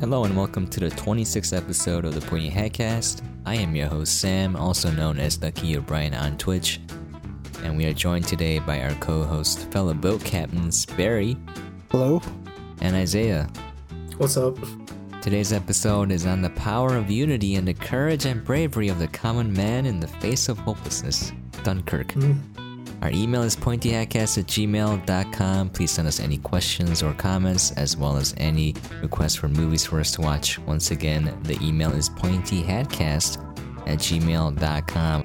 Hello and welcome to the 26th episode of the Pointy Hat Cast. I am your host Sam, also known as Lucky O'Brien on Twitch, and we are joined today by our co-host, fellow boat captains Barry Hello. and Isaiah. What's up? Today's episode is on the power of unity and the courage and bravery of the common man in the face of hopelessness. Dunkirk. Mm. Our email is pointyhatcast at gmail.com. Please send us any questions or comments, as well as any requests for movies for us to watch. Once again, the email is pointyhatcast at gmail.com.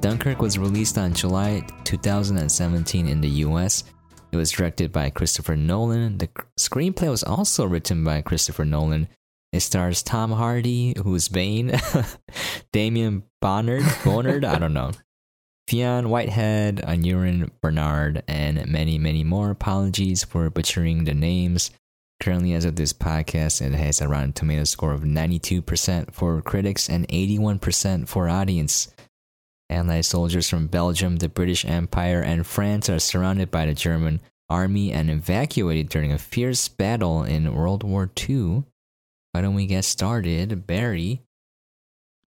Dunkirk was released on July 2017 in the US. It was directed by Christopher Nolan. The screenplay was also written by Christopher Nolan. It stars Tom Hardy, who's Bane, Damien Bonnard, Bonnard, I don't know, Fionn Whitehead, Aneurin Bernard, and many, many more. Apologies for butchering the names. Currently, as of this podcast, it has a Rotten Tomato score of 92% for critics and 81% for audience. Allied soldiers from Belgium, the British Empire, and France are surrounded by the German army and evacuated during a fierce battle in World War II. Why don't we get started? Barry.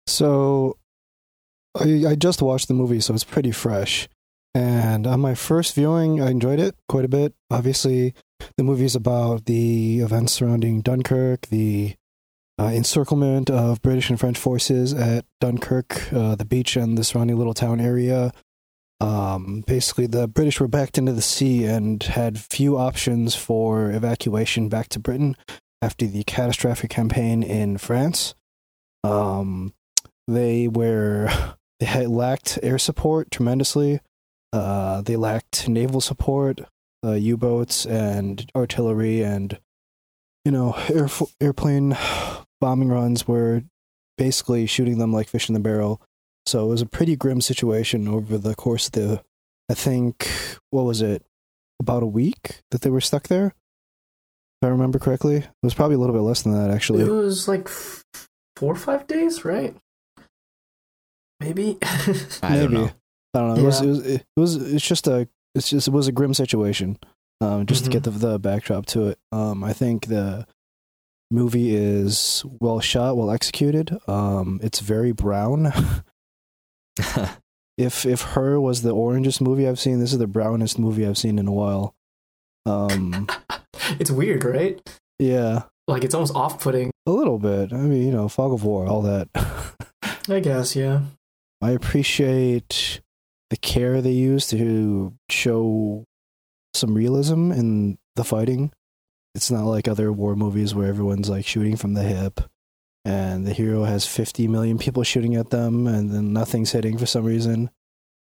So, I, I just watched the movie, so it's pretty fresh. And on my first viewing, I enjoyed it quite a bit. Obviously, the movie is about the events surrounding Dunkirk, the uh, encirclement of British and French forces at Dunkirk, uh, the beach, and the surrounding little town area. Um, basically, the British were backed into the sea and had few options for evacuation back to Britain after the catastrophic campaign in France. Um, they were they lacked air support tremendously. Uh, they lacked naval support, uh, U-boats and artillery, and you know, air, airplane bombing runs were basically shooting them like fish in the barrel. So it was a pretty grim situation over the course of the, I think, what was it, about a week that they were stuck there. If I remember correctly, it was probably a little bit less than that actually. It was like four or five days, right? Maybe. I don't know. I don't know. It was it was it was it's just a it's just it was a grim situation. Um, just to get the the backdrop to it. Um, I think the movie is well shot, well executed. Um, it's very brown. if if her was the orangest movie I've seen, this is the brownest movie I've seen in a while. Um, it's weird, right? yeah, Like it's almost off-putting. a little bit. I mean, you know, fog of war, all that. I guess, yeah. I appreciate the care they use to show some realism in the fighting. It's not like other war movies where everyone's like shooting from the hip and the hero has 50 million people shooting at them and then nothing's hitting for some reason.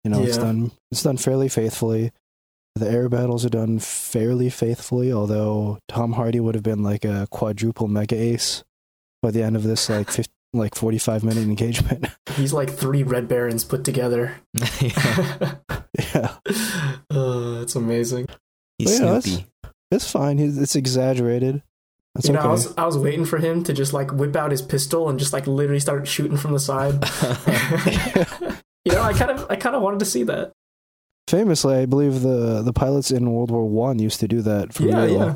You know, it's done it's done fairly faithfully. The air battles are done fairly faithfully, although Tom Hardy would have been like a quadruple mega ace by the end of this like 50, like 45 minute engagement. He's like three Red Barons put together. Yeah. yeah. uh, it's amazing. He's Yeah, that's- Snoopy. It's fine. He's, it's exaggerated. That's you know, okay. I was I was waiting for him to just like whip out his pistol and just like literally start shooting from the side. you know, I kind of I kind of wanted to see that. Famously, I believe the the pilots in World War One used to do that. For yeah, real. yeah.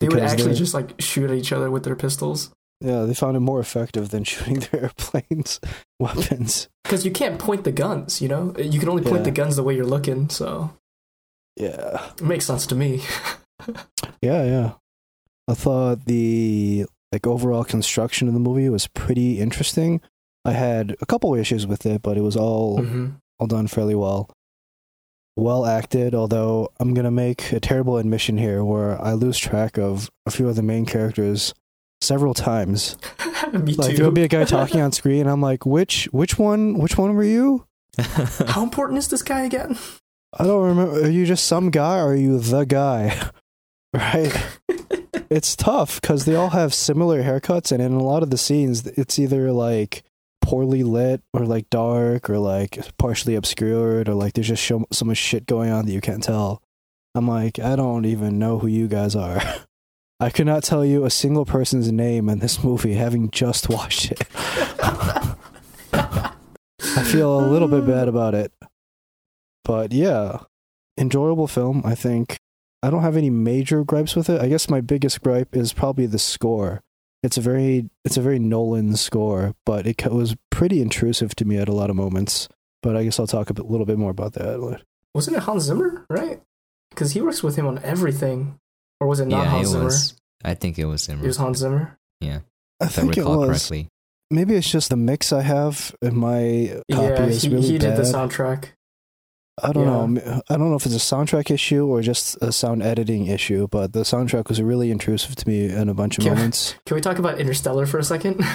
They would actually they're- just like shoot at each other with their pistols. Yeah, they found it more effective than shooting their airplanes weapons. Because you can't point the guns, you know? You can only point Yeah. the guns the way you're looking, so Yeah, it makes sense to me. yeah, yeah. I thought the like overall construction of the movie was pretty interesting. I had a couple issues with it, but it was all hmm all done fairly well. Well acted, although I'm gonna make a terrible admission here where I lose track of a few of the main characters several times. me Like too. there'll be a guy talking on screen. and I'm like, which which one which one were you? How important is this guy again? I don't remember. Are you just some guy or are you the guy? right? It's tough because they all have similar haircuts, and in a lot of the scenes, it's either like poorly lit or like dark or like partially obscured or like there's just so, so much shit going on that you can't tell. I'm like, I don't even know who you guys are. I could not tell you a single person's name in this movie, having just watched it. I feel a little bit bad about it. But yeah, enjoyable film, I think. I don't have any major gripes with it. I guess my biggest gripe is probably the score. It's a very it's a very Nolan score, but it was pretty intrusive to me at a lot of moments. But I guess I'll talk a bit, little bit more about that. Wasn't it Hans Zimmer, right? Because he works with him on everything. Or was it not yeah, Hans it Zimmer? was. I think it was Zimmer. It was Hans Zimmer. yeah, I if I think it was. correctly. Maybe it's just the mix I have in my copy yeah, is he, really he did the soundtrack. I don't Yeah. know. I don't know if it's a soundtrack issue or just a sound editing issue, but the soundtrack was really intrusive to me in a bunch of Yeah. moments. Can we talk about Interstellar for a second?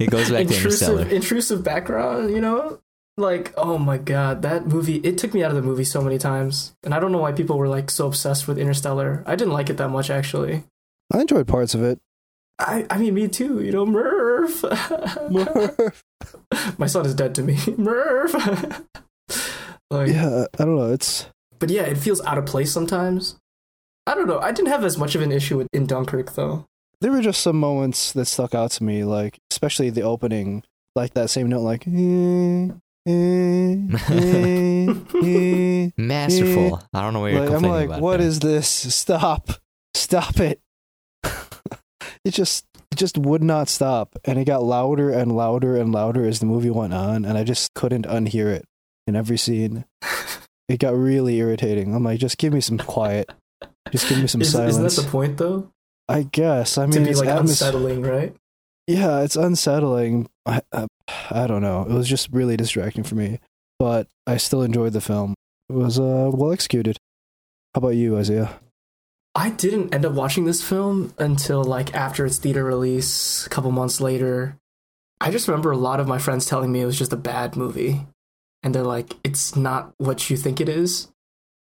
It goes back to Interstellar. intrusive, intrusive background, you know? Like, oh my god, that movie, it took me out of the movie so many times. And I don't know why people were like so obsessed with Interstellar. I didn't like it that much actually. I enjoyed parts of it. I, I mean, me too, you know, Murph. my son is dead to me. Murph. like, yeah, I don't know. It's But yeah, it feels out of place sometimes. I don't know. I didn't have as much of an issue with in Dunkirk though. there were just some moments that stuck out to me, like especially the opening, like that same note, like. eh. Eh, eh, eh, Masterful. I don't know what you're Like, I'm like, about. what there. is this? Stop, stop it! it just, it just would not stop, and it got louder and louder and louder as the movie went on, and I just couldn't unhear it in every scene. It got really irritating. I'm like, just give me some quiet. Just give me some Is, silence. isn't that the point though? I guess. I mean, to be it's like atmos- unsettling, right? Yeah, it's unsettling. I, I, I don't know. It was just really distracting for me, but I still enjoyed the film. It was uh, well executed. How about you, Isaiah? I didn't end up watching this film until like after its theater release, a couple months later. I just remember a lot of my friends telling me it was just a bad movie. And they're like, it's not what you think it is.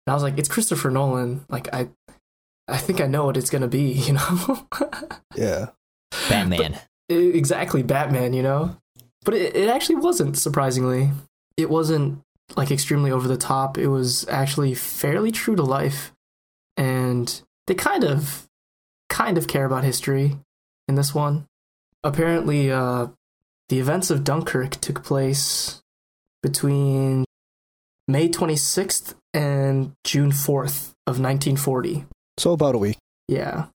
And I was like, it's Christopher Nolan. Like I I think I know what it's gonna be, you know? Yeah. Batman. E- exactly, Batman, you know? But it, it actually wasn't, surprisingly. It wasn't like extremely over the top. It was actually fairly true to life. And they kind of kind of care about history in this one. Apparently, uh the events of Dunkirk took place between May 26th and June 4th of 1940. So about a week. Yeah.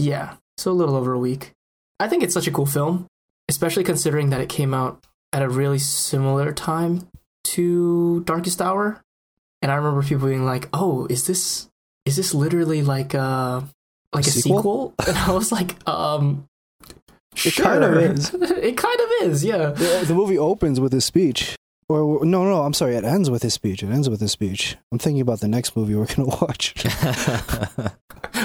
Yeah. So a little over a week. I think it's such a cool film, especially considering that it came out at a really similar time to Darkest Hour. And I remember people being like, "Oh, is this is this literally like a like a Sequel? sequel?" And I was like, "Um It kind of is. it kind of is, yeah. The, the movie opens with his speech. Or no, no, I'm sorry. It ends with his speech. It ends with his speech. I'm thinking about the next movie we're gonna watch.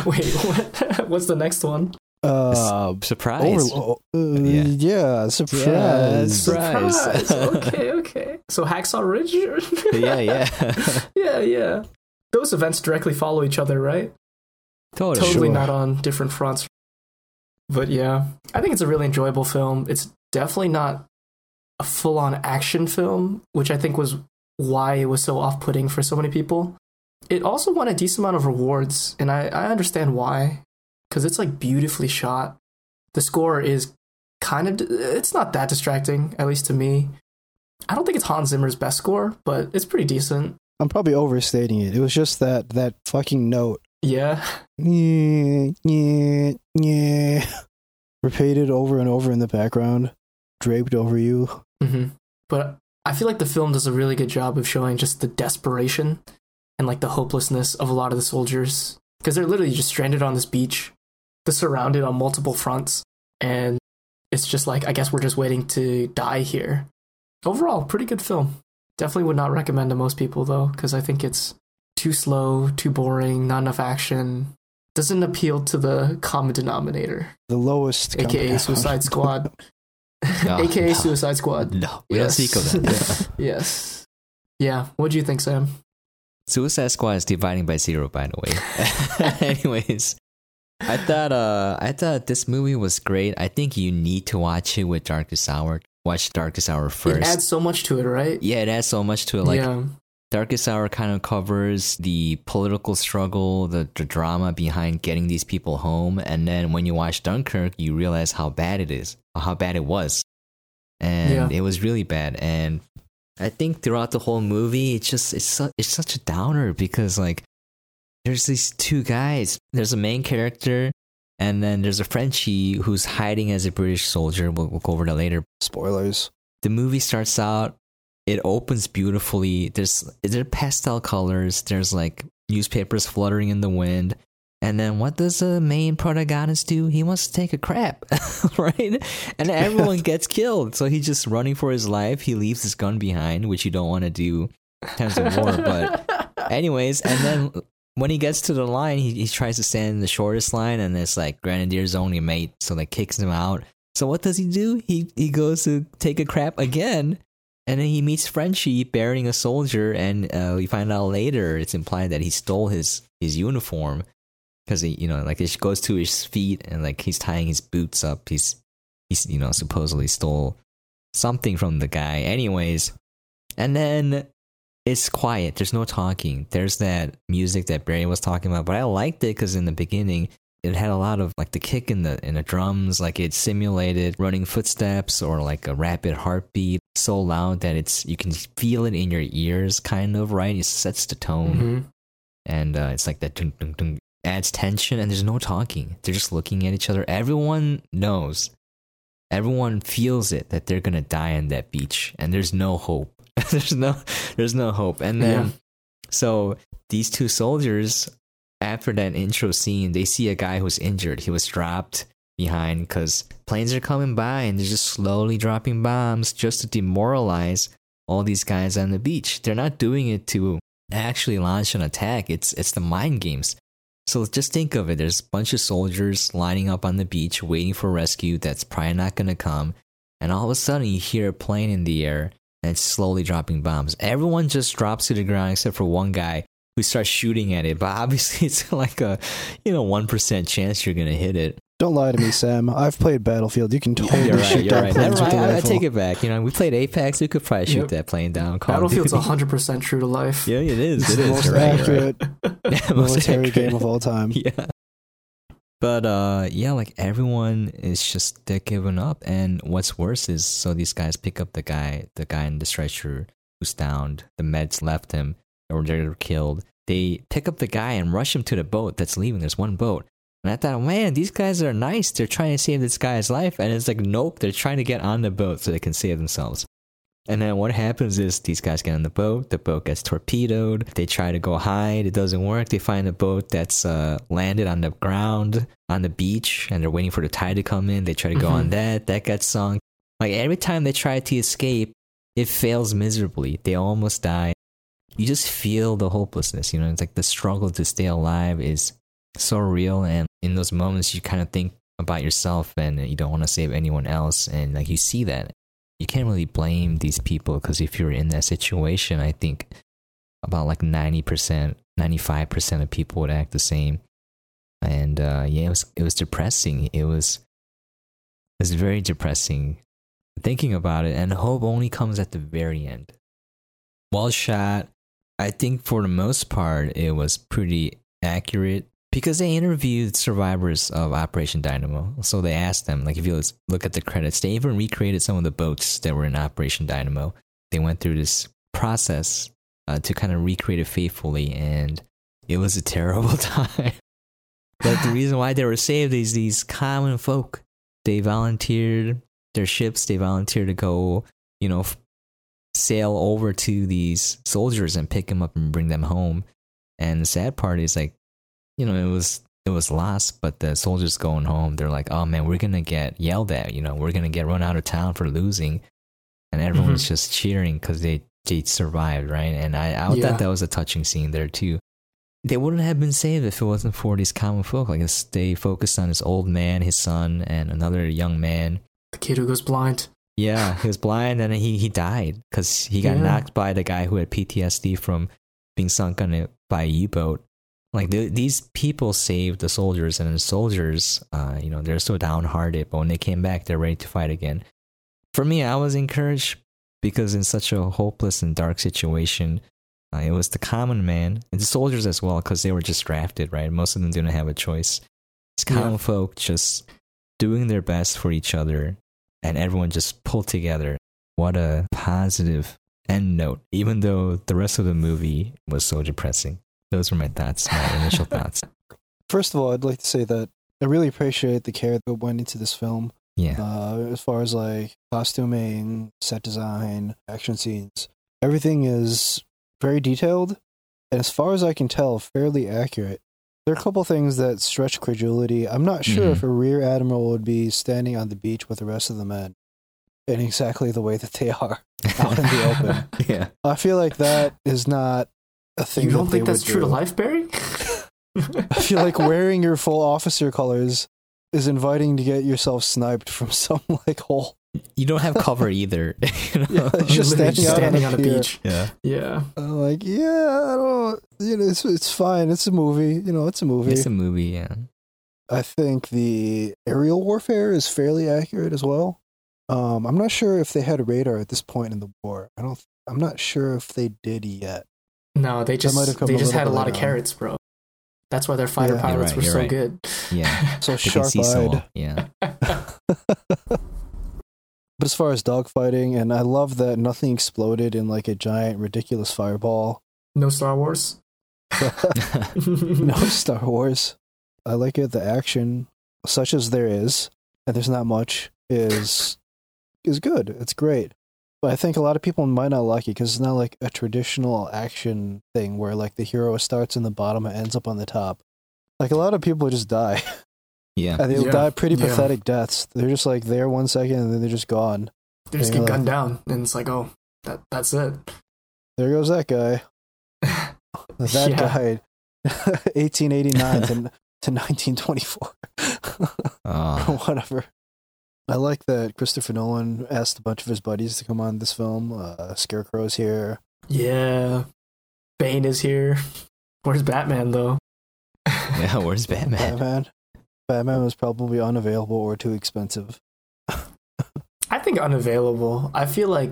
Wait, what, what's the next one? Uh, Surprise. over, uh, Yeah. yeah. surprise. Surprise. Surprise. okay, okay. So Hacksaw Ridge? yeah, yeah. yeah, yeah. Those events directly follow each other, right? totally. Totally Sure. not on different fronts. But yeah, I think it's a really enjoyable film. It's definitely not a full on action film, which I think was why it was so off putting for so many people. It also won a decent amount of rewards, and I, I understand why. Because it's like beautifully shot. The score is kind of, it's not that distracting, at least to me. I don't think it's Hans Zimmer's best score, but it's pretty decent. I'm probably overstating it. It was just that that fucking note. Yeah. Yeah, yeah, yeah. Repeated over and over in the background, draped over you. hmm But I feel like the film does a really good job of showing just the desperation and like the hopelessness of a lot of the soldiers because they're literally just stranded on this beach. They're surrounded on multiple fronts, and it's just like I guess we're just waiting to die here. Overall, pretty good film. Definitely would not recommend to most people though, because I think it's too slow, too boring, not enough action. Doesn't appeal to the common denominator, The lowest. aka Suicide Squad, Oh, aka no. Suicide Squad. No, we don't speak of that. yes. Yeah. What do you think, Sam? Suicide Squad is dividing by zero, by the way. Anyways, I thought uh I thought this movie was great. I think you need to watch it with Darkest Hour. Watch Darkest Hour first. It adds so much to it, right? yeah, it adds so much to it. Like yeah. Darkest Hour kind of covers the political struggle, the, the drama behind getting these people home, and then when you watch Dunkirk, you realize how bad it is, how bad it was, and Yeah. it was really bad. And I think throughout the whole movie, it's just it's su- it's such a downer because like there's these two guys. There's a main character And then there's a Frenchie who's hiding as a British soldier. We'll, we'll go over that later. Spoilers. The movie starts out. It opens beautifully. There's there pastel colors. There's like newspapers fluttering in the wind. And then what does the main protagonist do? He wants to take a crap, right? And everyone gets killed. So he's just running for his life. He leaves his gun behind, which you don't want to do times of war. But anyways, and then when he gets to the line, he, he tries to stand in the shortest line, and it's like Grenadier's only mate, so like kicks him out. So what does he do? He he goes to take a crap again, and then he meets Frenchie burying a soldier, and uh, we find out later it's implied that he stole his his uniform because he you know like it goes to his feet and like he's tying his boots up. He's he's you know supposedly stole something from the guy. Anyways, and then it's quiet. There's no talking. There's that music that Barry was talking about, but I liked it because in the beginning it had a lot of like the kick in the in the drums, like it simulated running footsteps or like a rapid heartbeat, so loud that it's you can feel it in your ears, kind of right. It sets the tone, hmm and uh, it's like that dun, dun, dun, adds tension, and there's no talking. They're just looking at each other. Everyone knows, everyone feels it that they're gonna die on that beach, and there's no hope. there's no there's no hope. And then Yeah. so these two soldiers after that intro scene, they see a guy who's injured. He was dropped behind because planes are coming by and they're just slowly dropping bombs just to demoralize all these guys on the beach. They're not doing it to actually launch an attack. It's it's the mind games. So just think of it. There's a bunch of soldiers lining up on the beach waiting for rescue that's probably not gonna come. And all of a sudden you hear a plane in the air and it's slowly dropping bombs. Everyone just drops to the ground except for one guy who starts shooting at it. But obviously it's like a you know one percent chance you're gonna hit it. Don't lie to me, Sam. I've played Battlefield. You can totally You're right. shoot You're down right. planes Never with a. I, I take it back. You know, we played Apex. We could probably shoot Yep. that plane down. Call of Battlefield's Duty. 100% true to life. Yeah, it is. It's It the is. most right, you're right. accurate Yeah, most military accurate. game of all time. yeah. But uh yeah, like everyone is just they're giving up. And what's worse is so these guys pick up the guy, the guy in the stretcher who's downed. The meds left him or they're killed. They pick up the guy and rush him to the boat that's leaving. There's one boat. And I thought, man, these guys are nice. They're trying to save this guy's life. And it's like, nope, they're trying to get on the boat so they can save themselves. And then what happens is these guys get on the boat. The boat gets torpedoed. They try to go hide. It doesn't work. They find a boat that's uh, landed on the ground on the beach, and they're waiting for the tide to come in. They try to go on Mhm. that. That gets sunk. Like every time they try to escape, it fails miserably. They almost die. You just feel the hopelessness. You know, it's like the struggle to stay alive is so real. And in those moments, you kind of think about yourself, and you don't want to save anyone else. And like you see that you can't really blame these people because if you're in that situation, I think about like 90%, 95% of people would act the same. And uh, yeah, it was, it was depressing. It was, it was very depressing thinking about it. And hope only comes at the very end. Well shot. I think for the most part, it was pretty accurate because they interviewed survivors of Operation Dynamo. So they asked them, like, if you look at the credits, they even recreated some of the boats that were in Operation Dynamo. They went through this process uh, to kind of recreate it faithfully, and it was a terrible time. but the reason why they were saved is these common folk. They volunteered their ships, they volunteered to go, you know, sail over to these soldiers and pick them up and bring them home. And the sad part is like, you know, it was it was lost, but the soldiers going home, they're like, oh man, we're gonna get yelled at, you know, we're gonna get run out of town for losing, and everyone's mm-hmm. just cheering because they they survived, right? And I, I Yeah. thought that was a touching scene there too. They wouldn't have been saved if it wasn't for these common folk. Like they focused on this old man, his son, and another young man. The kid who goes blind. Yeah, he was blind and he he died because he got Yeah. knocked by the guy who had PTSD from being sunk on a by a U boat. Like the, these people saved the soldiers, and the soldiers, uh, you know, they're so downhearted, but when they came back, they're ready to fight again. For me, I was encouraged because in such a hopeless and dark situation, uh, it was the common man and the soldiers as well, because they were just drafted, right? Most of them didn't have a choice. It's Yeah. common folk just doing their best for each other, and everyone just pulled together. What a positive end note, even though the rest of the movie was so depressing. Those were my thoughts, my initial thoughts. First of all, I'd like to say that I really appreciate the care that went into this film. Yeah. Uh, as far as like costuming, set design, action scenes, everything is very detailed, and as far as I can tell, fairly accurate. There are a couple things that stretch credulity. I'm not sure Mhm. if a rear admiral would be standing on the beach with the rest of the men in exactly the way that they are out in the open. yeah. I feel like that is not a thing. You don't that think they that's would true to life, Barry? I feel like wearing your full officer colors is inviting to get yourself sniped from some like hole. You don't have cover either. you know? Yeah, it's You're just standing out on standing a on a beach. yeah. Yeah. I'm like, yeah, I don't, you know, it's it's fine. It's a movie. You know, it's a movie. It's a movie, yeah. I think the aerial warfare is fairly accurate as well. Um, I'm not sure if they had radar at this point in the war. I don't. I'm not sure if they did yet. No, they just might have come they just had a lot of carrots, bro. That's why their fighter Yeah. Pilots right, were so right. good. Yeah. So sharp-eyed. Yeah. But as far as dogfighting, and I love that nothing exploded in like a giant ridiculous fireball. no Star Wars. no Star Wars. I like it. The action, such as there is, and there's not much, is is good. It's great. But I think a lot of people might not like it because it's not like a traditional action thing where like the hero starts in the bottom and ends up on the top. Like a lot of people just die, yeah. and they'll Yeah, die pretty yeah. pathetic deaths. They're just like there one second and then they're just gone. They just Yeah. get gunned down, and it's like, oh, that that's it. There goes that guy. That Yeah. guy, 1889 to, to 1924. Oh, ah. Whatever. I like that Christopher Nolan asked a bunch of his buddies to come on this film. Uh, Scarecrow's here. Yeah. Bane is here. Where's Batman though? yeah. Where's Batman? Batman. Batman was probably unavailable or too expensive. I think unavailable. I feel like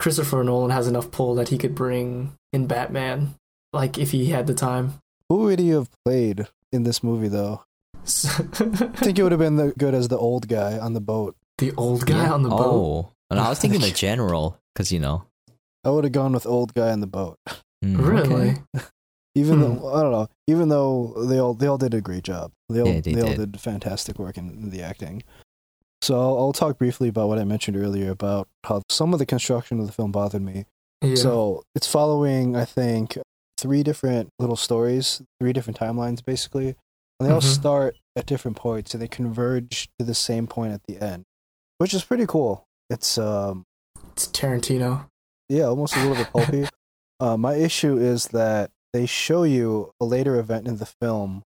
Christopher Nolan has enough pull that he could bring in Batman, like if he had the time. Who would he have played in this movie, though? I think it would have been the, good as the old guy on the boat. the old guy Yeah. on the boat. Oh. And I was thinking the general, because, you know. I would have gone with old guy on the boat. mm, Really? okay. Even Hmm. though I don't know, even though they all they all did a great job. They all Yeah, they they, all did. did fantastic work in, in the acting. So I'll, I'll talk briefly about what I mentioned earlier about how some of the construction of the film bothered me. Yeah. So it's following, I think, three different little stories, three different timelines, basically, and they all Mhm. start at different points and they converge to the same point at the end, which is pretty cool. It's um, it's Tarantino. yeah, almost a little bit pulpy. Uh, my issue is that they show you a later event in the film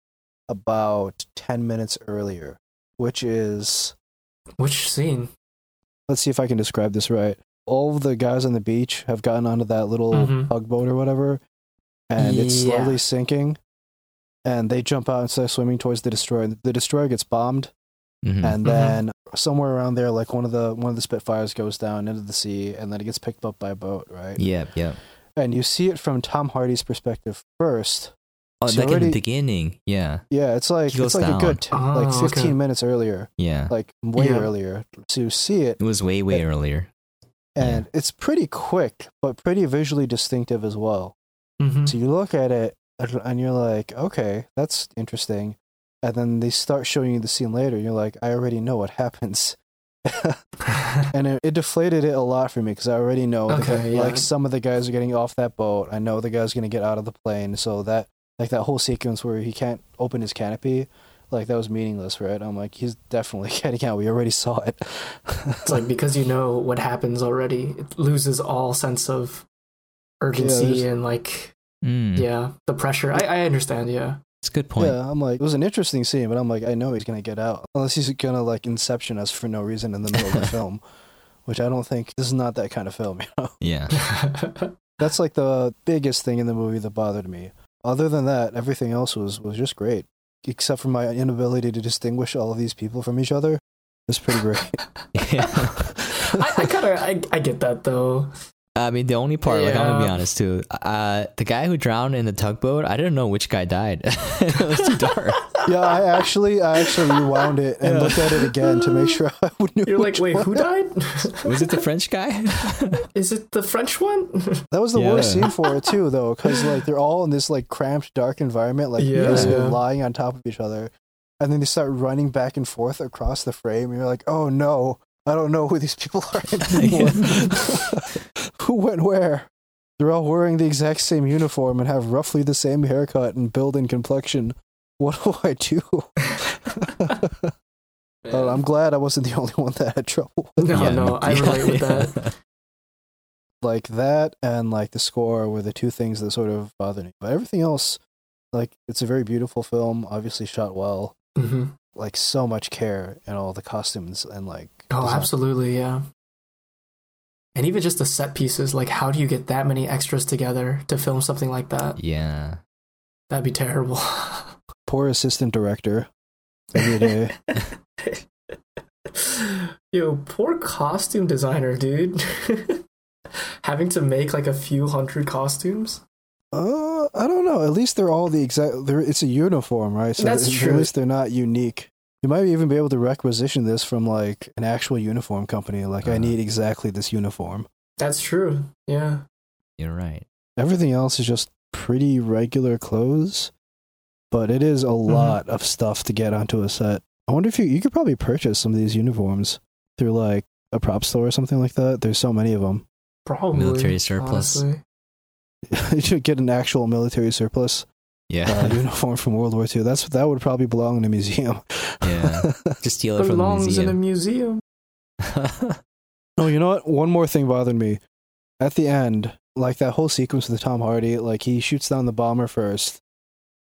about 10 minutes earlier, which is, Which scene? let's see if I can describe this right. All of the guys on the beach have gotten onto that little Mhm. tugboat or whatever, and it's slowly sinking. And they jump out and start swimming towards the destroyer. The destroyer gets bombed, Mhm. and Mhm. then somewhere around there, like one of the one of the Spitfires goes down into the sea, and then it gets picked up by a boat, right? Yep, yep. and you see it from Tom Hardy's perspective first. Oh, So like in the beginning. Yeah. Yeah, it's like it's like down. a good t- like Oh, 15 okay. minutes earlier, Yeah. like way Yeah. earlier. So you see it, It was way, way Yeah. earlier. and it's pretty quick, but pretty visually distinctive as well. Mhm. So you look at it, and- you're like, okay, that's interesting. And then they start showing you the scene later. And you're like, I already know what happens. and it, it deflated it a lot for me because I already know Okay, yeah. like some of the guys are getting off that boat. I know the guy's gonna get out of the plane, so that like that whole sequence where he can't open his canopy, like that was meaningless, right? I'm like, he's definitely getting out. We already saw it. it's like because you know what happens already, it loses all sense of urgency there's- and like Mm, yeah, the pressure. I, I understand. Yeah. It's a good point. yeah, I'm like, it was an interesting scene, but I'm like, I know he's gonna get out unless he's gonna like inception us for no reason in the middle of the film, which I don't think this is not that kind of film. You know, Yeah. that's like the biggest thing in the movie that bothered me. Other than that, everything else was was just great, except for my inability to distinguish all of these people from each other. It's pretty great. yeah. I, I kind of I, I get that though. I mean, the only part, like, I'm gonna be honest too. Uh, the guy who drowned in the tugboat, I didn't know which guy died. it was too dark. yeah, I actually, I actually rewound it and Yeah. looked at it again to make sure I knew. You're like, wait, one. who died? Was it the French guy? Is it the French one? That was the worst scene for it too, though, because like they're all in this like cramped, dark environment, like Yeah. basically Yeah. lying on top of each other. and then they start running back and forth across the frame. And you're like, oh no, I don't know who these people are anymore. who went where? They're all wearing the exact same uniform and have roughly the same haircut and build and complexion. What do I do? Uh, I'm glad I wasn't the only one that had trouble. with No, that. no, I relate with that. Like that and like the score were the two things that sort of bothered me. But everything else, like it's a very beautiful film, obviously shot well. hmm Like so much care in all the costumes and like Oh, design. absolutely, yeah. And even just the set pieces, like how do you get that many extras together to film something like that? yeah. That'd be terrible. Poor assistant director. Every day. Yo, poor costume designer, dude. Having to make like a few hundred costumes. Uh, I don't know. At least they're all the exact. They're, it's a uniform, right? So That's at true. least they're not unique. You might even be able to requisition this from like an actual uniform company. Like, I Uh-huh. need exactly this uniform. That's true. Yeah. You're right. Everything else is just pretty regular clothes, but it is a Mm-hmm. lot of stuff to get onto a set. I wonder if you you could probably purchase some of these uniforms through like a prop store or something like that. There's so many of them. Probably. Military surplus. honestly. you should get an actual military surplus Yeah. uh, uniform from World War II. That's that would probably belong in a museum. yeah. Just steal it from the Belongs in a museum. museum. Oh, you know what? One more thing bothered me. At the end, like that whole sequence with Tom Hardy, like he shoots down the bomber first,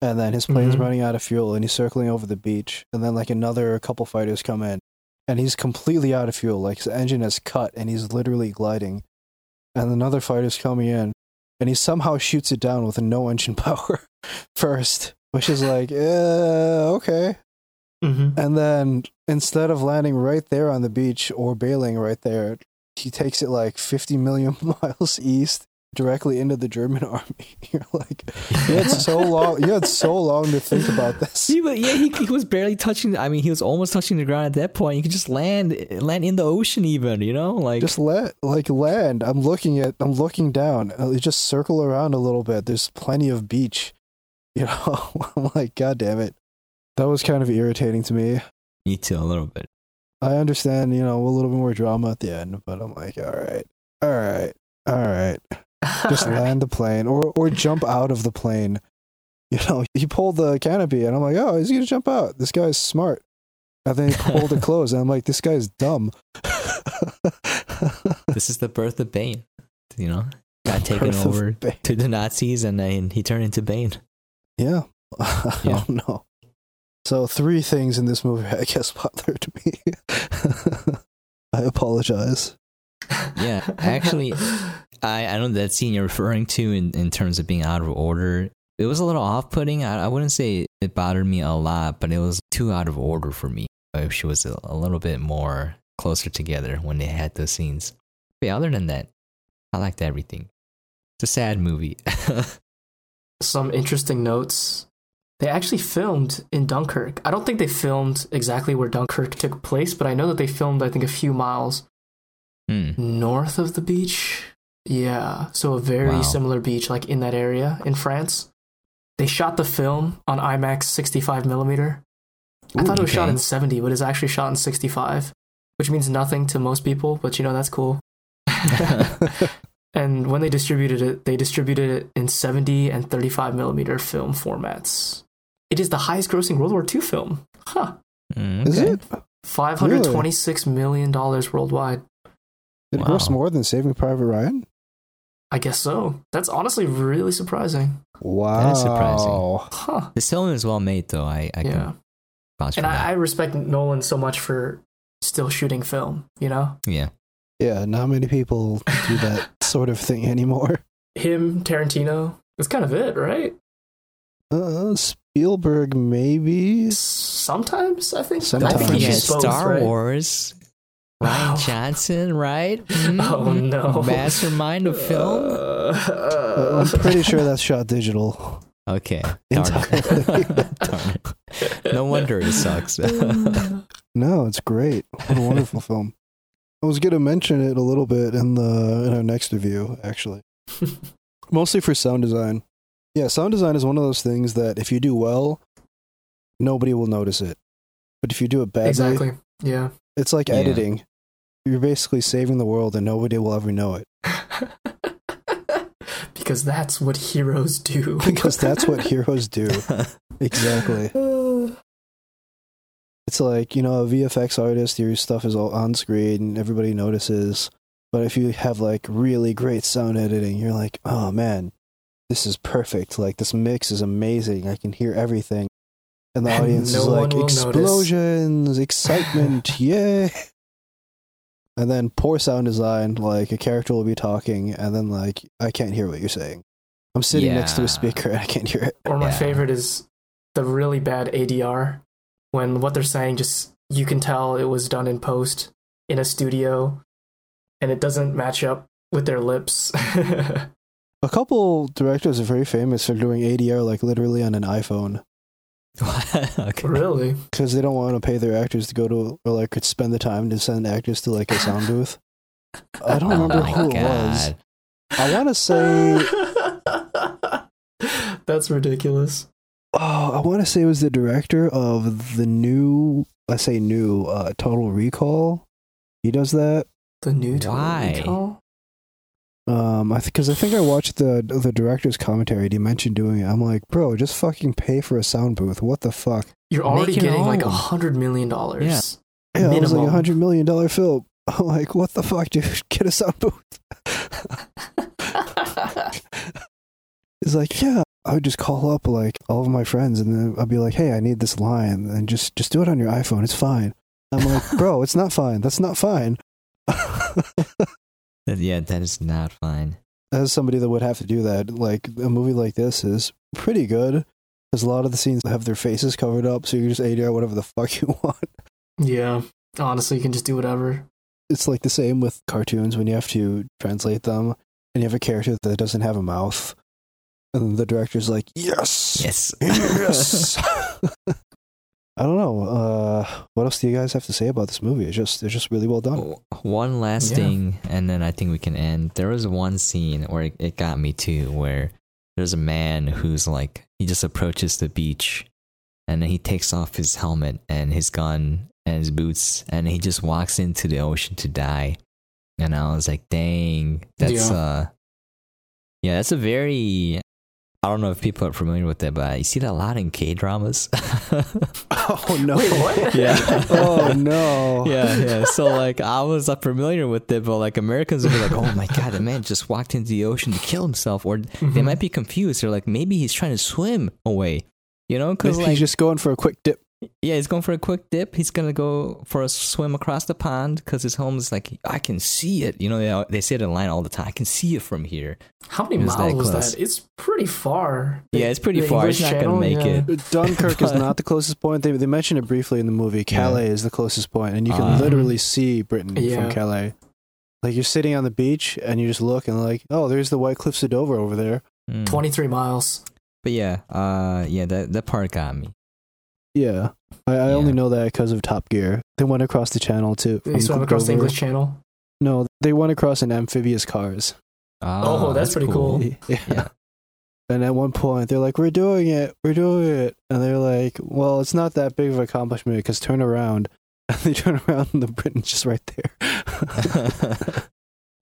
and then his plane's Mhm. running out of fuel, and he's circling over the beach, and then like another couple fighters come in, and he's completely out of fuel. Like his engine has cut, and he's literally gliding, and another fighter's coming in, and he somehow shoots it down with no engine power first, which is like, uh, okay. Mm-hmm. And then instead of landing right there on the beach or bailing right there, he takes it like 50 million miles east directly into the German army. You're like, you had so long, you had so long to think about this. He, yeah, he, he was barely touching. I mean, he was almost touching the ground at that point. You could just land, land in the ocean, even. You know, like Just let like land. I'm looking at, I'm looking down. Uh, Just circle around a little bit. There's plenty of beach. You know, I'm like, God damn it. That was kind of irritating to me. me too, a little bit. I understand, you know, a little bit more drama at the end, but I'm like, all right, all right, all right. just land the plane or or jump out of the plane. You know, he pulled the canopy, and I'm like, oh, he's gonna jump out. This guy's smart. And then he pulled it closed, and I'm like, this guy's dumb. This is the birth of Bane. You know, got taken over to the Nazis, and then he turned into Bane. Yeah, I Yeah. don't know. So three things in this movie, I guess, bothered me. I apologize. Yeah, actually, I, I know that scene you're referring to in, in terms of being out of order. It was a little off putting. I, I wouldn't say it bothered me a lot, but it was too out of order for me. I wish it was a, a little bit more closer together when they had those scenes. But yeah, other than that, I liked everything. It's a sad movie. Some interesting notes. They actually filmed in Dunkirk. I don't think they filmed exactly where Dunkirk took place, but I know that they filmed, I think, a few miles Hmm. north of the beach. Yeah, so a very Wow. similar beach, like in that area in France. They shot the film on IMAX 65 millimeter. I Ooh, thought it was shot in 70, but it's actually shot in 65, which means nothing to most people, but you know, that's cool. and when they distributed it, they distributed it in 70 and 35 millimeter film formats. It is the highest grossing World War II film. Huh. Mm, Is okay. it? Five hundred twenty-six million dollars worldwide. It Wow. grossed more than Saving Private Ryan. I guess so. That's honestly really surprising. Wow, That is surprising. Huh. This film is well made, though. I, I yeah. can And I, I respect Nolan so much for still shooting film, you know? yeah. Yeah, not many people do that sort of thing anymore. Him, Tarantino. That's kind of it, right? Uh, Spielberg, maybe. Sometimes, I think. Sometimes. I think Don't he forget Star right? Wars. Rian Oh. Johnson, right? Oh, Mhm. no. Mastermind of film. Uh, I'm pretty sure that's shot digital. Okay. Darn it. Darn it. No wonder it sucks. No, it's great. What a wonderful film. I was going to mention it a little bit in the in our next review, actually. Mostly for sound design. Yeah, sound design is one of those things that if you do well, nobody will notice it. But if you do it badly, Exactly. Yeah. it's like Yeah. editing. You're basically saving the world and nobody will ever know it. because that's what heroes do. Because that's what heroes do. Exactly. It's like, you know, a VFX artist, your stuff is all on screen and everybody notices. But if you have like really great sound editing, you're like, oh man, this is perfect. Like this mix is amazing. I can hear everything. And the audience no is like, will notice." explosions, excitement, yay. And then poor sound design, like a character will be talking, and then like, I can't hear what you're saying. I'm sitting next to a speaker and I can't hear it. Or my Yeah. favorite is the really bad ADR when what they're saying just you can tell it was done in post in a studio and it doesn't match up with their lips. A couple directors are very famous for doing ADR like literally on an iPhone okay. really? because they don't want to pay their actors to go to or like could spend the time to send actors to like a sound booth. I don't remember Oh my who it was. I want to say, That's ridiculous. Oh, I want to say it was the director of the new, I say new, uh, Total Recall. He does that. The new Total Why? Recall? Um, I because I think I watched the the director's commentary. and He mentioned doing it. I'm like, bro, just fucking pay for a sound booth. What the fuck? You're already Make getting like a hundred million dollars. Yeah, yeah, it was like a hundred million dollar film. I'm like, what the fuck, dude? Get a sound booth. He's like, yeah. I would just call up like all of my friends, and then I'd be like, hey, I need this line, and just just do it on your iPhone. It's fine. I'm like, bro, it's not fine. That's not fine. Yeah, that is not fine. As somebody that would have to do that, like a movie like this is pretty good. Because a lot of the scenes have their faces covered up, so you can just ADR whatever the fuck you want. yeah. Honestly, you can just do whatever. It's like the same with cartoons when you have to translate them and you have a character that doesn't have a mouth. And the director's like, yes, Yes. yes. I don't know. Uh, what else do you guys have to say about this movie? It's just, it's just really well done. One last Yeah. thing, and then I think we can end. There was one scene where it, it got me too, where there's a man who's like, he just approaches the beach and then he takes off his helmet and his gun and his boots and he just walks into the ocean to die. And I was like, dang, that's, Yeah. uh, yeah, that's a very, I don't know if people are familiar with that, but you see that a lot in K dramas. Oh no! Wait, what? Yeah. oh no! yeah, yeah. So like I was uh, familiar with it, but like Americans would be like, "Oh my god, the man just walked into the ocean to kill himself," or they Mhm. might be confused. They're like, maybe he's trying to swim away, you know? Because like, he's just going for a quick dip. Yeah, he's going for a quick dip. He's gonna go for a swim across the pond because his home is like, I can see it. You know, they, they say it in line all the time. I can see it from here. How many miles that was close. that? It's pretty far. Yeah, it's pretty The far. It's English not gonna make yeah. it. Dunkirk is not the closest point. They they mention it briefly in the movie. Calais is the closest point, and you can Ah. literally see Britain Yeah. from Calais. Like you're sitting on the beach and you just look and like, oh, there's the White Cliffs of Dover over there. Mm. 23 miles. But yeah, uh, yeah, that that part got me. Yeah, I, I only know that because of Top Gear. They went across the channel too. They from swam across the English Channel. No, they went across in amphibious cars. Ah, oh, that's pretty cool. Yeah. Yeah. And at one point, they're like, "We're doing it, we're doing it," and they're like, "Well, it's not that big of an accomplishment because turn around." And they turn around, and the Britain's just right there.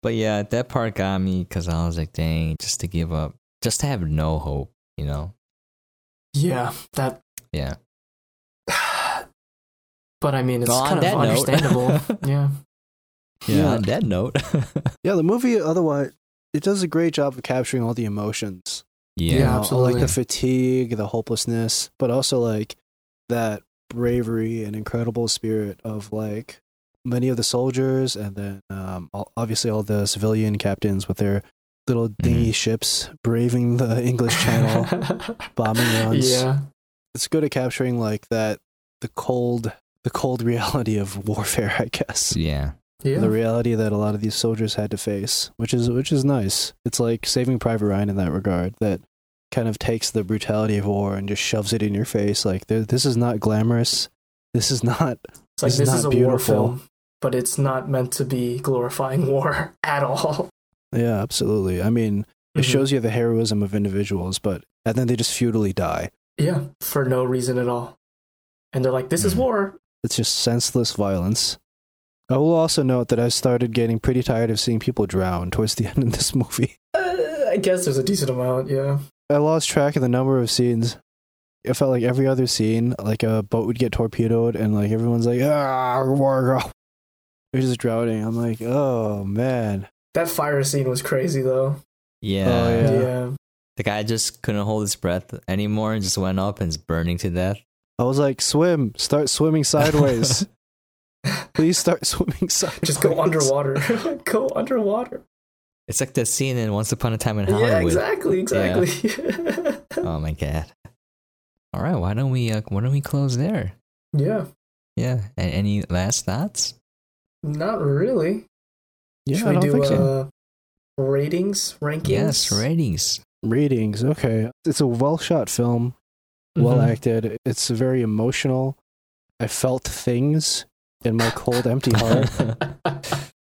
but yeah, that part got me because I was like, dang, just to give up, just to have no hope, you know? Yeah, that. Yeah. But I mean, it's Well, kind of note- understandable. yeah. Yeah, Yeah. on that note. yeah, the movie otherwise it does a great job of capturing all the emotions. yeah. You know, absolutely. Like the fatigue, the hopelessness, but also like that bravery and incredible spirit of like many of the soldiers and then um, obviously all the civilian captains with their little dingy ships braving the English Channel, bombing runs. yeah. It's good at capturing like that the cold the cold reality of warfare, I guess. Yeah. Yeah. The reality that a lot of these soldiers had to face, which is which is nice. It's like Saving Private Ryan in that regard. That kind of takes the brutality of war and just shoves it in your face. Like this is not glamorous. This is not. It's like It's this not is a war film, but it's not meant to be glorifying war at all. Yeah, absolutely. I mean, it Mhm. shows you the heroism of individuals, but and then they just futilely die. Yeah, for no reason at all. And they're like, "This is Mhm. war. It's just senseless violence. I will also note that I started getting pretty tired of seeing people drown towards the end of this movie. Uh, I guess there's a decent amount, yeah. I lost track of the number of scenes. It felt like every other scene, like a boat would get torpedoed, and like everyone's like, ah, war, they're just drowning. I'm like, oh man. That fire scene was crazy though. Yeah. Oh, yeah. Yeah. The guy just couldn't hold his breath anymore and just went up and is burning to death. I was like, swim, start swimming sideways. Please start swimming sideways. Just go underwater. go underwater. It's like the scene in Once Upon a Time in Hollywood. Yeah, Hollywood. exactly, exactly. Oh my god. All right, why don't we uh, why don't we close there? yeah. Yeah. And any last thoughts? Not really. Yeah, Should I we don't do think so. uh, ratings, rankings? Yes, ratings. Ratings. Okay. It's a well shot film, well Mhm. acted. It's very emotional. I felt things in my cold, empty heart,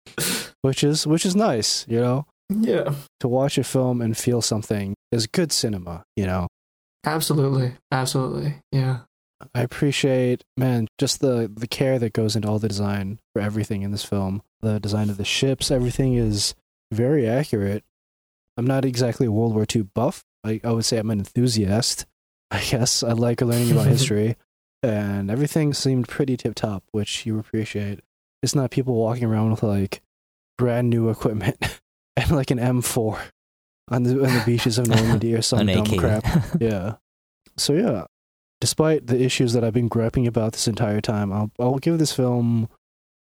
which is which is nice, you know. yeah, To watch a film and feel something is good cinema, you know. absolutely, absolutely. Yeah, I appreciate, man, just the the care that goes into all the design for everything in this film. The design of the ships, everything is very accurate. I'm not exactly a World War II buff. I, I would say I'm an enthusiast. I guess I like learning about history, and everything seemed pretty tip top, which you appreciate. It's not people walking around with like brand new equipment and like an M4 on the on the beaches of Normandy or some dumb AK. crap. Yeah. So yeah, despite the issues that I've been griping about this entire time, I'll I'll give this film,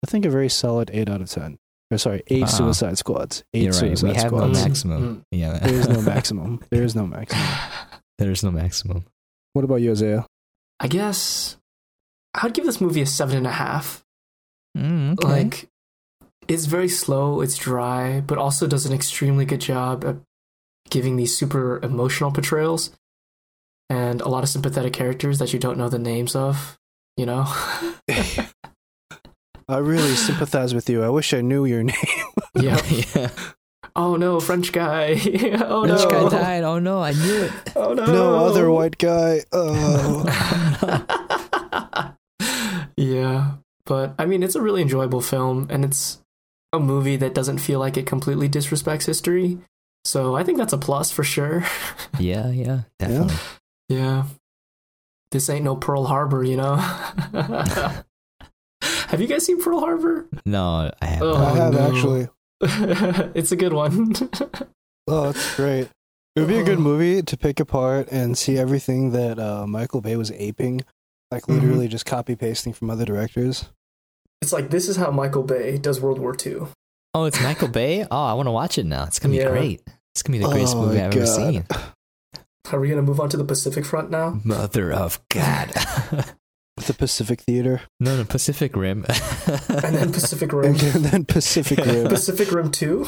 I think, a very solid eight out of ten. Or sorry, eight Wow. Suicide Squads. 8 You're right. Suicide We have no Squads. maximum. Mm. Yeah. There is no maximum. There is no maximum. There's no maximum. What about you, Isaiah? I guess I'd give this movie a seven and a half. Mm, okay. Like, it's very slow, it's dry, but also does an extremely good job at giving these super emotional portrayals and a lot of sympathetic characters that you don't know the names of. You know, I really sympathize with you. I wish I knew your name. yeah. yeah. Oh no, French guy. oh This no. guy died. Oh no, I knew it. Oh no. no other white guy. Oh. yeah, but I mean, it's a really enjoyable film, and it's a movie that doesn't feel like it completely disrespects history. So I think that's a plus for sure. yeah, yeah, definitely. yeah, this ain't no Pearl Harbor, you know. have you guys seen Pearl Harbor? No, I have Oh, I have no. actually. it's a good one. Oh, that's great. It would be a good movie to pick apart and see everything that uh, Michael Bay was aping, like Mhm. literally just copy pasting from other directors. it's like this is how Michael Bay does World War II. Oh, it's Michael Bay. Oh, I want to watch it now. It's gonna be Yeah. great. It's gonna be the greatest Oh movie I've ever seen. Are we gonna move on to the Pacific Front now? Mother of God. The Pacific Theater, no, no, Pacific Rim. And then Pacific Rim. and then Pacific Rim. Pacific Rim 2?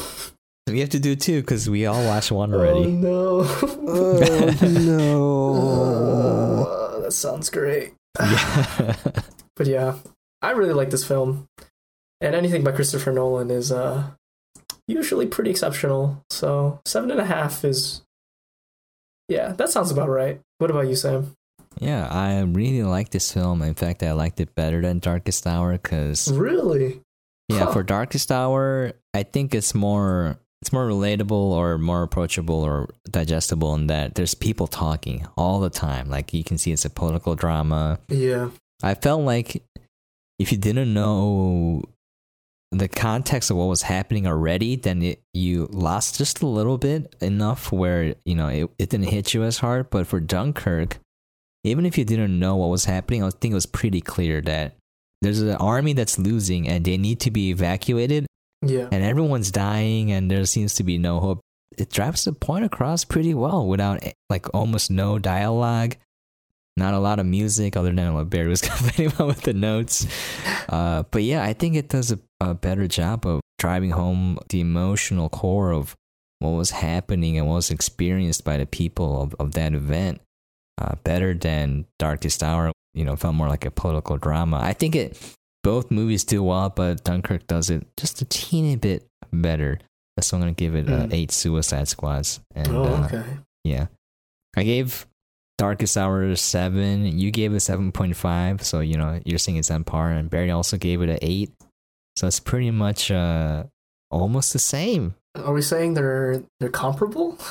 we have to do two because we all watched one already. no. oh no! Uh, that sounds great. yeah. But yeah, I really like this film. And anything by Christopher Nolan is uh usually pretty exceptional. So seven and a half is yeah, that sounds about right. What about you, Sam? Yeah, I really like this film. In fact, I liked it better than Darkest Hour because Really? yeah, Huh. for Darkest Hour, I think it's more it's more relatable or more approachable or digestible in that there's people talking all the time. Like you can see it's a political drama. Yeah. I felt like if you didn't know the context of what was happening already, then it, you lost just a little bit enough where you know it, it didn't hit you as hard. But for Dunkirk, even if you didn't know what was happening, I think it was pretty clear that there's an army that's losing and they need to be evacuated, Yeah. and everyone's dying, and there seems to be no hope. It drives the point across pretty well without like almost no dialogue not a lot of music other than what Barry was complaining about with the notes. Uh, but yeah, I think it does a, a better job of driving home the emotional core of what was happening and what was experienced by the people of, of that event. Uh, better than Darkest Hour, you know, felt more like a political drama. I think it both movies do well, but Dunkirk does it just a teeny bit better. So I'm gonna give it uh, Mm. eight Suicide Squads. And oh, uh, yeah. I gave Darkest Hour seven. You gave it seven point five, so you know you're saying it's on par. And Barry also gave it an eight, so it's pretty much uh almost the same. Are we saying they're they're comparable?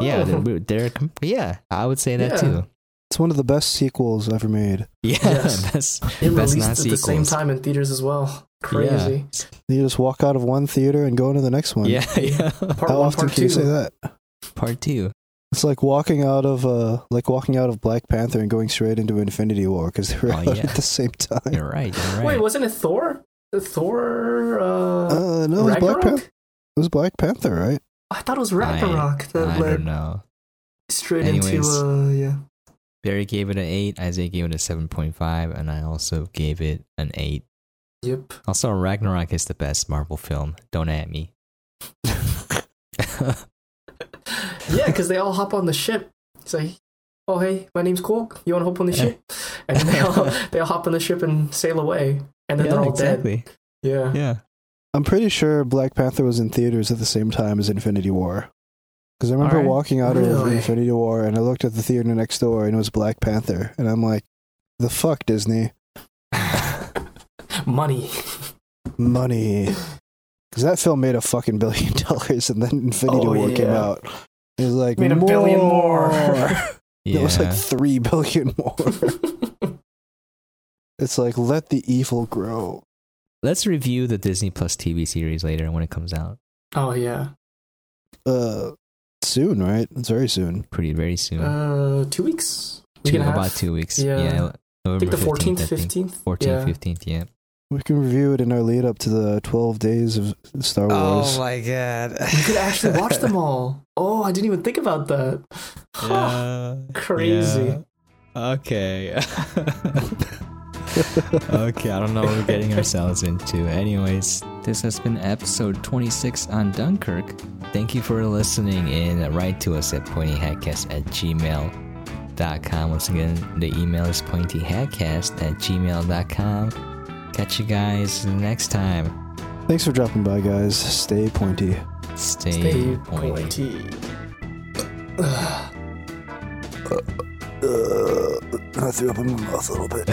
Yeah, Oh. they're, they're yeah. I would say that Yeah. too. It's one of the best sequels ever made. Yeah, Yes. best it best released at the same time in theaters as well. Crazy. You just walk out of one theater and go into the next one. Yeah, yeah. Part How one, often part can you say that? Part two. It's like walking out of uh, like walking out of Black Panther and going straight into Infinity War because they were Oh, out yeah. at the same time. You're right. You're right. Wait, wasn't it Thor? The Thor. Uh, Uh, no, it was Black Ragnarok? Panther. It was Black Panther, right? I thought it was Ragnarok that I led don't know. straight Anyways. into. Uh, yeah. Barry gave it an eight. Isaiah gave it a seven point five, and I also gave it an eight. Yep. Also, Ragnarok is the best Marvel film. Don't at me. Yeah, because they all hop on the ship. It's like, oh hey, my name's Korg. You want to hop on the ship? And they all they all hop on the ship and sail away, and then yeah, they're all exactly. dead. Yeah. Yeah. I'm pretty sure Black Panther was in theaters at the same time as Infinity War. Because I remember Alright. walking out of Infinity War and I looked at the theater next door and it was Black Panther. And I'm like, the fuck, Disney? Money. Money. Because that film made a fucking billion dollars and then Infinity Oh, War came out. It was like, Made a billion more. Yeah. It was like three billion more. it's like, let the evil grow. Let's review the Disney Plus TV series later when it comes out. oh yeah. Uh, soon, right? It's very soon. Pretty very soon. Uh, two weeks. Week two, and a half? about two weeks. Yeah. Yeah. I November think the 14th, 14th, 15th. 14th, Yeah. 15th, yeah. We can review it in our lead up to the 12 days of Star Wars. Oh my god. You could actually watch them all. Oh, I didn't even think about that. Yeah. Crazy. yeah. Okay. okay, I don't know what we're getting ourselves into. Anyways, this has been episode 26 on Dunkirk. Thank you for listening and write to us at pointyhatcast at gmail.com. Once again, the email is pointyhatcast at gmail.com. Catch you guys next time. Thanks for dropping by, guys. Stay pointy. Stay, Stay pointy. pointy. Uh, I threw up in my mouth a little bit.